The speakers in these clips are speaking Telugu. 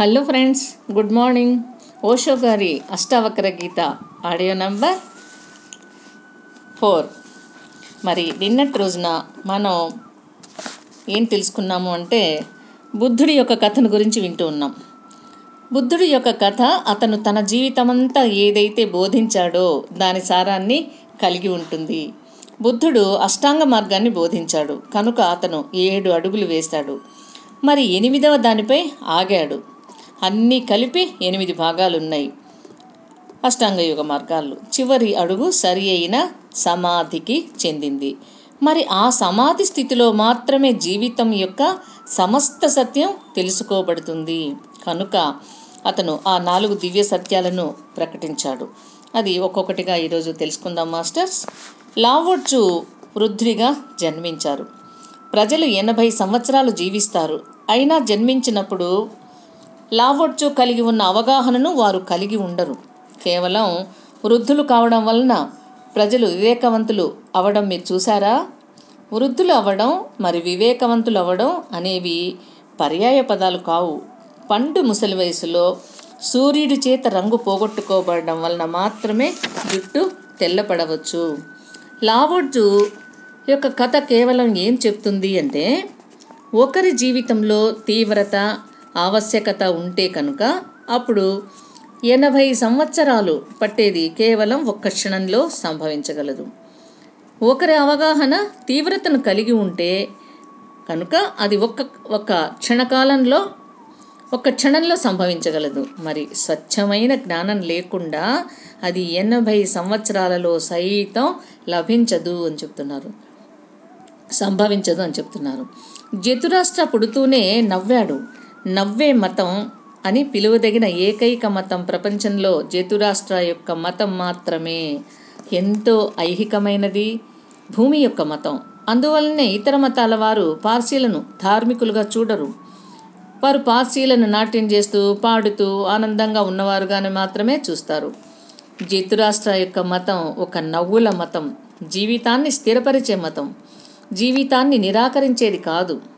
Hello friends good morning. Osho గారి Ashtavakra Gita audio number four. మరి నిన్నటి రోజున మనం ఏం తెలుసుకున్నాము అంటే బుద్ధుడి యొక్క కథను గురించి వింటూ ఉన్నాం. బుద్ధుడి యొక్క కథ అతను తన జీవితమంతా ఏదైతే బోధించాడో దాని సారాన్ని కలిగి ఉంటుంది. బుద్ధుడు అష్టాంగ మార్గాన్ని బోధించాడు. కనుక అతను ఏడు అడుగులు వేశాడు మరి ఎనిమిదవ దానిపై ఆగాడు. అన్నీ కలిపి ఎనిమిది భాగాలు ఉన్నాయి అష్టాంగ యోగ మార్గాలు. చివరి అడుగు సరి అయిన సమాధికి చెందింది. మరి ఆ సమాధి స్థితిలో మాత్రమే జీవితం యొక్క సమస్త సత్యం తెలుసుకోబడుతుంది. కనుక అతను ఆ నాలుగు దివ్య సత్యాలను ప్రకటించాడు. అది ఒక్కొక్కటిగా ఈరోజు తెలుసుకుందాం మాస్టర్స్. లావోడ్జు వృద్ధుడిగా జన్మించారు. ప్రజలు ఎనభై సంవత్సరాలు జీవిస్తారు. అయినా జన్మించినప్పుడు లావొచ్చు కలిగి ఉన్న అవగాహనను వారు కలిగి ఉండరు. కేవలం వృద్ధులు కావడం వలన ప్రజలు వివేకవంతులు అవడం మీరు చూసారా వృద్ధులు అవ్వడం మరి వివేకవంతులు అవ్వడం అనేవి పర్యాయ పదాలు కావు. పండు ముసలి వయసులో సూర్యుడి చేత రంగు పోగొట్టుకోబడడం వలన మాత్రమే జుట్టు తెల్లపడవచ్చు లావోడ్జు యొక్క కథ కేవలం ఏం చెప్తుంది అంటే ఒకరి జీవితంలో తీవ్రత ఆవశ్యకత ఉంటే కనుక అప్పుడు ఎనభై సంవత్సరాలు పట్టేది కేవలం ఒక్క క్షణంలో సంభవించగలదు. ఒకరి అవగాహన తీవ్రతను కలిగి ఉంటే కనుక అది ఒక్క ఒక క్షణకాలంలో ఒక క్షణంలో సంభవించగలదు. మరి స్వచ్ఛమైన జ్ఞానం లేకుండా అది ఎనభై సంవత్సరాలలో సైతం లభించదు అని చెప్తున్నారు. సంభవించదు అని చెప్తున్నారు. జతురాష్ట్ర పుడుతూనే నవ్వాడు. నవ్వే మతం అని పిలువదగిన ఏకైక మతం ప్రపంచంలో జతురాష్ట్ర యొక్క మతం మాత్రమే. ఎంతో ఐహికమైనది భూమి యొక్క మతం. అందువలనే ఇతర మతాల వారు పార్సీలను ధార్మికులుగా చూడరు. వారు పార్సీలను నాట్యం చేస్తూ పాడుతూ ఆనందంగా ఉన్నవారుగానే మాత్రమే చూస్తారు. జతురాష్ట్ర యొక్క మతం ఒక నవ్వుల మతం. జీవితాన్ని స్థిరపరిచే మతం. జీవితాన్ని నిరాకరించేది కాదు.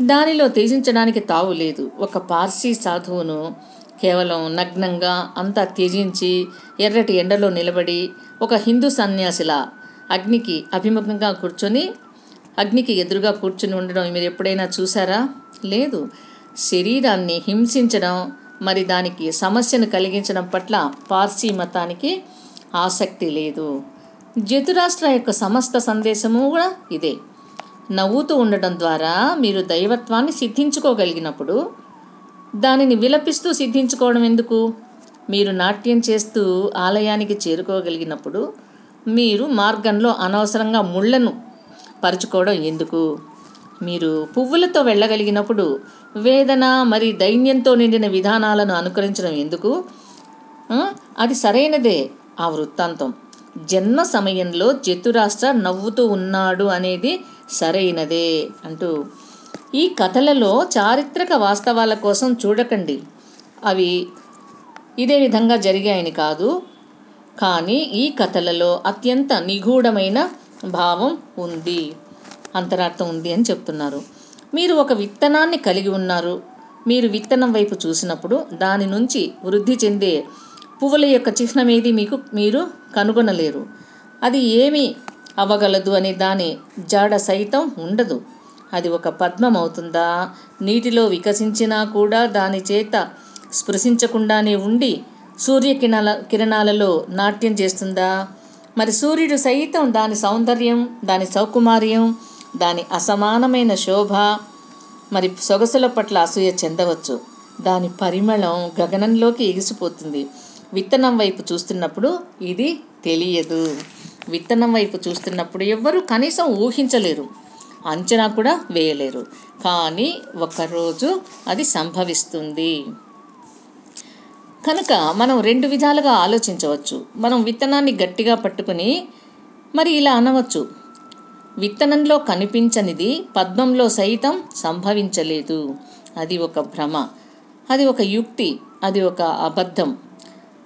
దానిలో త్యజించడానికి తావు లేదు. ఒక పార్సీ సాధువును కేవలం నగ్నంగా అంతా త్యజించి ఎర్రటి ఎండలో నిలబడి ఒక హిందూ సన్యాసిలా అగ్నికి అభిముఖంగా కూర్చొని అగ్నికి ఎదురుగా కూర్చుని ఉండడం మీరు ఎప్పుడైనా చూసారా లేదు. శరీరాన్ని హింసించడం మరి దానికి సమస్యను కలిగించడం పట్ల పార్సీ మతానికి ఆసక్తి లేదు. జతురాష్ట్ర యొక్క సమస్త సందేశము కూడా ఇదే. నవ్వుతూ ఉండటం ద్వారా మీరు దైవత్వాన్ని సిద్ధించుకోగలిగినప్పుడు దానిని విలపిస్తూ సిద్ధించుకోవడం ఎందుకు? మీరు నాట్యం చేస్తూ ఆలయానికి చేరుకోగలిగినప్పుడు మీరు మార్గంలో అనవసరంగా ముళ్ళను పరుచుకోవడం ఎందుకు? మీరు పువ్వులతో వెళ్ళగలిగినప్పుడు వేదన మరి దైన్యంతో నిండిన విధానాలను అనుకరించడం ఎందుకు? అది సరైనదే ఆ వృత్తాంతం. జన్మ సమయంలో జతురాష్ట్ర నవ్వుతూ ఉన్నాడు అనేది సరైనదే అంటూ ఈ కథలలో చారిత్రక వాస్తవాల కోసం చూడకండి. అవి ఇదే విధంగా జరిగాయని కాదు. కానీ ఈ కథలలో అత్యంత నిగూఢమైన భావం ఉంది. అంతరార్థం ఉంది అని చెప్తున్నారు. మీరు ఒక విత్తనాన్ని కలిగి ఉన్నారు. మీరు విత్తనం వైపు చూసినప్పుడు దాని నుంచి వృద్ధి చెందే పువ్వుల యొక్క చిహ్నం ఏది మీకు మీరు కనుగొనలేరు. అది ఏమి అవ్వగలదు అనే దాని జాడ సైతం ఉండదు. అది ఒక పద్మం అవుతుందా నీటిలో వికసించినా కూడా దాని చేత స్పృశించకుండానే ఉండి సూర్యకిరణాల కిరణాలలో నాట్యం చేస్తుందా? మరి సూర్యుడు సైతం దాని సౌందర్యం దాని సౌకుమార్యం దాని అసమానమైన శోభ మరి సొగసుల పట్ల అసూయ చెందవచ్చు. దాని పరిమళం గగనంలోకి ఎగిసిపోతుంది. విత్తనం వైపు చూస్తున్నప్పుడు ఇది తెలియదు. విత్తనం వైపు చూస్తున్నప్పుడు ఎవ్వరూ కనీసం ఊహించలేరు. అంచనా కూడా వేయలేరు. కానీ ఒకరోజు అది సంభవిస్తుంది. కనుక మనం రెండు విధాలుగా ఆలోచించవచ్చు. మనం విత్తనాన్ని గట్టిగా పట్టుకుని మరి ఇలా అనవచ్చు. విత్తనంలో కనిపించనిది పద్మంలో సైతం సంభవించలేదు. అది ఒక భ్రమ. అది ఒక యుక్తి. అది ఒక అబద్ధం.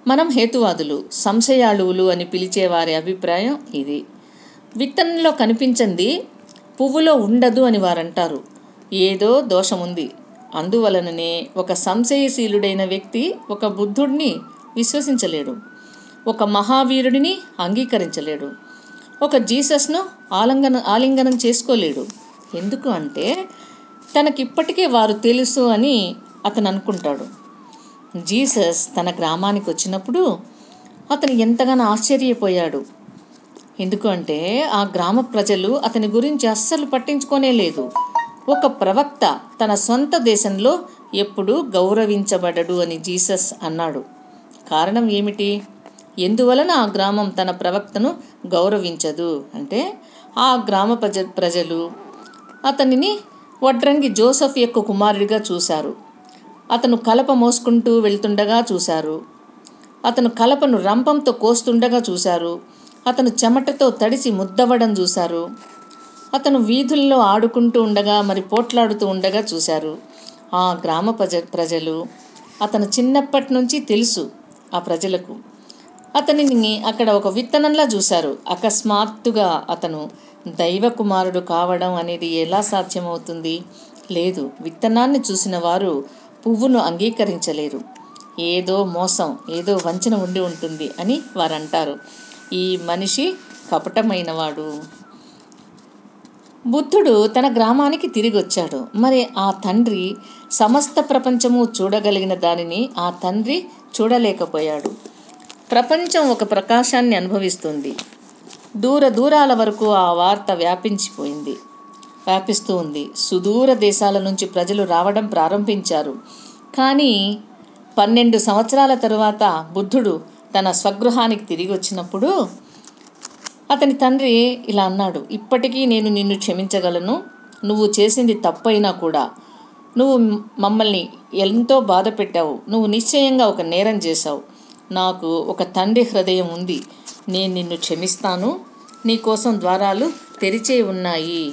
మనం హేతువాదులు సంశయాళువులు అని పిలిచే వారి అభిప్రాయం ఇది. విత్తనంలో కనిపించింది పువ్వులో ఉండదు అని వారంటారు. ఏదో దోషం ఉంది అందువలననే ఒక సంశయశీలుడైన వ్యక్తి ఒక బుద్ధుడిని విశ్వసించలేడు. ఒక మహావీరుడిని అంగీకరించలేడు. ఒక జీసస్ను ఆలంగన ఆలింగనం చేసుకోలేడు. ఎందుకు అంటే తనకిప్పటికే వారు తెలుసు అని అతను అనుకుంటాడు జీసస్ తన గ్రామానికి వచ్చినప్పుడు అతను ఎంతగానో ఆశ్చర్యపోయాడు. ఎందుకంటే ఆ గ్రామ ప్రజలు అతని గురించి అస్సలు పట్టించుకోనే లేదు. ఒక ప్రవక్త తన సొంత దేశంలో ఎప్పుడు గౌరవించబడడు అని జీసస్ అన్నాడు. కారణం ఏమిటి? ఎందువలన ఆ గ్రామం తన ప్రవక్తను గౌరవించదు? అంటే ఆ గ్రామ ప్రజ ప్రజలు అతనిని వడ్రంగి జోసఫ్ యొక్క కుమారుడిగా చూశారు. అతను కలప మోసుకుంటూ వెళ్తుండగా చూశారు. అతను కలపను రంపంతో కోస్తుండగా చూశారు. అతను చెమటతో తడిసి ముద్దవ్వడం చూశారు. అతను వీధుల్లో ఆడుకుంటూ ఉండగా మరి పోట్లాడుతూ ఉండగా చూశారు. ఆ గ్రామ ప్రజ ప్రజలు అతను చిన్నప్పటి నుంచి తెలుసు ఆ ప్రజలకు. అతనిని అక్కడ ఒక విత్తనంలా చూశారు. అకస్మాత్తుగా అతను దైవ కుమారుడు కావడం అనేది ఎలా సాధ్యమవుతుంది? లేదు విత్తనాన్ని చూసిన వారు పువ్వును అంగీకరించలేరు. ఏదో మోసం ఏదో వంచన ఉండి ఉంటుంది అని వారు అంటారు ఈ మనిషి కపటమైనవాడు. బుద్ధుడు తన గ్రామానికి తిరిగి వచ్చాడు మరి ఆ తండ్రి సమస్త ప్రపంచము చూడగలిగిన దానిని ఆ తండ్రి చూడలేకపోయాడు. ప్రపంచం ఒక ప్రకాశాన్ని అనుభవిస్తుంది. దూర దూరాల వరకు ఆ వార్త వ్యాపించిపోయింది. వ్యాపిస్తూ ఉంది. సుదూర దేశాల నుంచి ప్రజలు రావడం ప్రారంభించారు. కానీ పన్నెండు సంవత్సరాల తరువాత బుద్ధుడు తన స్వగృహానికి తిరిగి వచ్చినప్పుడు అతని తండ్రి ఇలా అన్నాడు ఇప్పటికీ నేను నిన్ను క్షమించగలను. నువ్వు చేసింది తప్పైనా కూడా. నువ్వు మమ్మల్ని ఎంతో బాధ పెట్టావు. నువ్వు నిశ్చయంగా ఒక నేరం చేశావు. నాకు ఒక తండ్రి హృదయం ఉంది. నేను నిన్ను క్షమిస్తాను. నీకోసం ద్వారాలు తెరిచే ఉన్నాయి.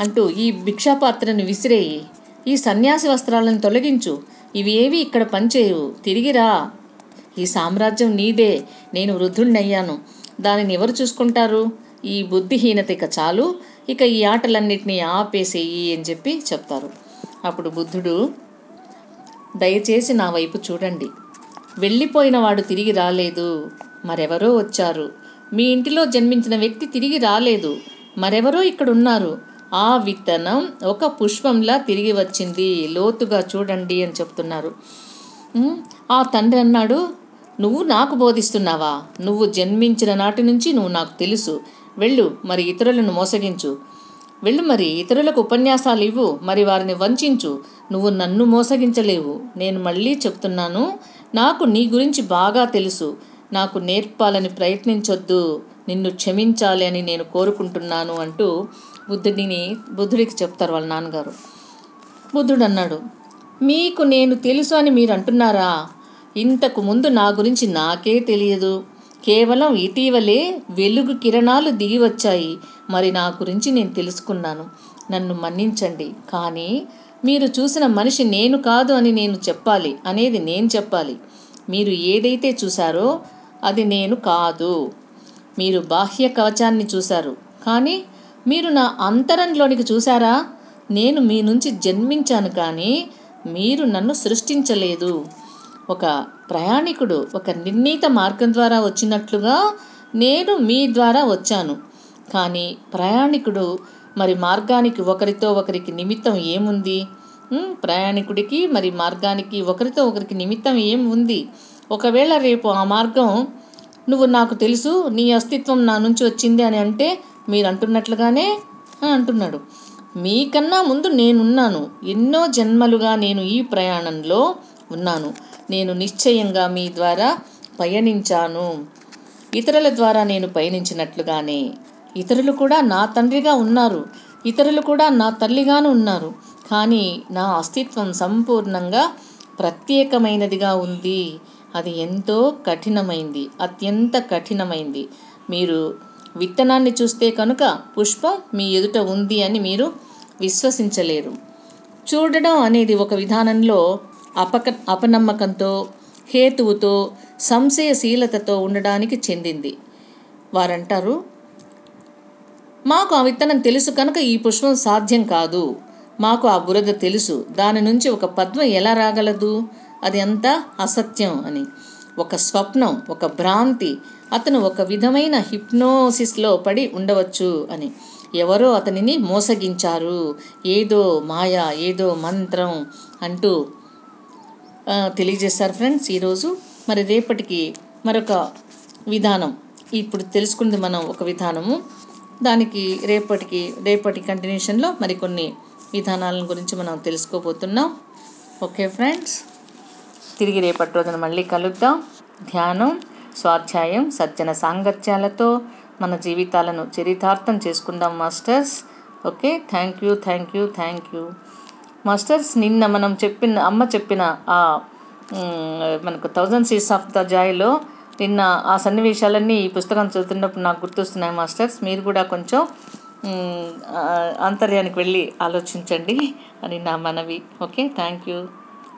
అంటూ ఈ భిక్షాపాత్రను విసిరేయి. ఈ సన్యాసి వస్త్రాలను తొలగించు. ఇవి ఏవి ఇక్కడ పనిచేయవు. తిరిగిరా ఈ సామ్రాజ్యం నీదే. నేను వృద్ధుణ్ణయ్యాను. దానిని ఎవరు చూసుకుంటారు? ఈ బుద్ధిహీనత ఇక చాలు. ఇక ఈ ఆటలన్నిటినీ ఆపేసేయి అని చెప్పి చెప్తారు. అప్పుడు బుద్ధుడు దయచేసి నా వైపు చూడండి. వెళ్ళిపోయిన వాడు తిరిగి రాలేదు. మరెవరో వచ్చారు. మీ ఇంటిలో జన్మించిన వ్యక్తి తిరిగి రాలేదు. మరెవరో ఇక్కడ ఉన్నారు ఆ విత్తనం ఒక పుష్పంలా తిరిగి వచ్చింది. లోతుగా చూడండి అని చెప్తున్నారు. ఆ తండ్రి అన్నాడు నువ్వు నాకు బోధిస్తున్నావా? నువ్వు జన్మించిన నాటి నుంచి నువ్వు నాకు తెలుసు. వెళ్ళు మరి ఇతరులను మోసగించు. వెళ్ళు మరి ఇతరులకు ఉపన్యాసాలు ఇవ్వు మరి వారిని వంచించు. నువ్వు నన్ను మోసగించలేవు. నేను మళ్ళీ చెప్తున్నాను నాకు నీ గురించి బాగా తెలుసు. నాకు నేర్పాలని ప్రయత్నించొద్దు. నిన్ను క్షమించాలి అని నేను కోరుకుంటున్నాను అంటూ బుద్ధుడిని బుద్ధుడికి చెప్తారు వాళ్ళ నాన్నగారు. బుద్ధుడు అన్నాడు మీకు నేను తెలుసు అని మీరు అంటున్నారా ఇంతకు ముందు నా గురించి నాకే తెలియదు. కేవలం ఇటీవలే వెలుగు కిరణాలు దిగి వచ్చాయి. మరి నా గురించి నేను తెలుసుకున్నాను. నన్ను మన్నించండి. కానీ మీరు చూసిన మనిషి నేను కాదు అని నేను చెప్పాలి. అనేది నేను చెప్పాలి. మీరు ఏదైతే చూసారో అది నేను కాదు. మీరు బాహ్య కవచాన్ని చూశారు. కానీ మీరు నా అంతరంలోనికి చూసారా నేను మీ నుంచి జన్మించాను కానీ మీరు నన్ను సృష్టించలేదు. ఒక ప్రయాణికుడు ఒక నిర్ణీత మార్గం ద్వారా వచ్చినట్లుగా నేను మీ ద్వారా వచ్చాను. కానీ ప్రయాణికుడు మరి మార్గానికి ఒకరితో ఒకరికి నిమిత్తం ఏముంది? ప్రయాణికుడికి మరి మార్గానికి ఒకరితో ఒకరికి నిమిత్తం ఏం ఉంది ఒకవేళ రేపు ఆ మార్గం నువ్వు నాకు తెలుసు నీ అస్తిత్వం నా నుంచి వచ్చింది అని అంటే మీరు అంటున్నట్లుగానే అంటున్నాడు. మీకన్నా ముందు నేనున్నాను. ఎన్నో జన్మలుగా నేను ఈ ప్రయాణంలో ఉన్నాను. నేను నిశ్చయంగా మీ ద్వారా పయనించాను. ఇతరుల ద్వారా నేను పయనించినట్లుగానే ఇతరులు కూడా నా తండ్రిగా ఉన్నారు. ఇతరులు కూడా నా తల్లిగాను ఉన్నారు. కానీ నా అస్తిత్వం సంపూర్ణంగా ప్రత్యేకమైనదిగా ఉంది. అది ఎంతో కఠినమైంది అత్యంత కఠినమైంది. మీరు విత్తనాన్ని చూస్తే కనుక పుష్పం మీ ఎదుట ఉంది అని మీరు విశ్వసించలేరు. చూడడం అనేది ఒక విధానంలో అపక అపనమ్మకంతో హేతువుతో సంశయశీలతతో ఉండడానికి చెందింది. వారంటారు మాకు ఆ విత్తనం తెలుసు కనుక ఈ పుష్పం సాధ్యం కాదు. మాకు ఆ బురద తెలుసు. దాని నుంచి ఒక పద్మ ఎలా రాగలదు? అది అంతా అసత్యం అని. ఒక స్వప్నం ఒక భ్రాంతి అతను ఒక విధమైన హిప్నోసిస్లో పడి ఉండవచ్చు అని. ఎవరో అతనిని మోసగించారు. ఏదో మాయ ఏదో మంత్రం అంటూ తెలియజేశారు ఫ్రెండ్స్ ఈరోజు. మరి రేపటికి మరొక విధానం. ఇప్పుడు తెలుసుకుంది మనం ఒక విధానము. దానికి రేపటికి రేపటి కంటిన్యూషన్లో మరికొన్ని విధానాలను గురించి మనం తెలుసుకోబోతున్నాం. Okay friends? తిరిగి రేపటి రోజున మళ్ళీ కలుద్దాం. ధ్యానం స్వాధ్యాయం సజ్జన సాంగత్యాలతో మన జీవితాలను చరితార్థం చేసుకుందాం masters. Okay? Thank you thank you thank you. Masters నిన్న మనం చెప్పిన అమ్మ చెప్పిన ఆ మనకు థౌజండ్ సీట్స్ ఆఫ్ ద జాయ్లో నిన్న ఆ సన్నివేశాలన్నీ ఈ పుస్తకం చదువుతున్నప్పుడు నాకు గుర్తొస్తున్నాయి మాస్టర్స్. మీరు కూడా కొంచెం అంతర్యానికి ఆంతర్యానికి వెళ్ళి ఆలోచించండి అని నా మనవి. ఓకే? Thank you.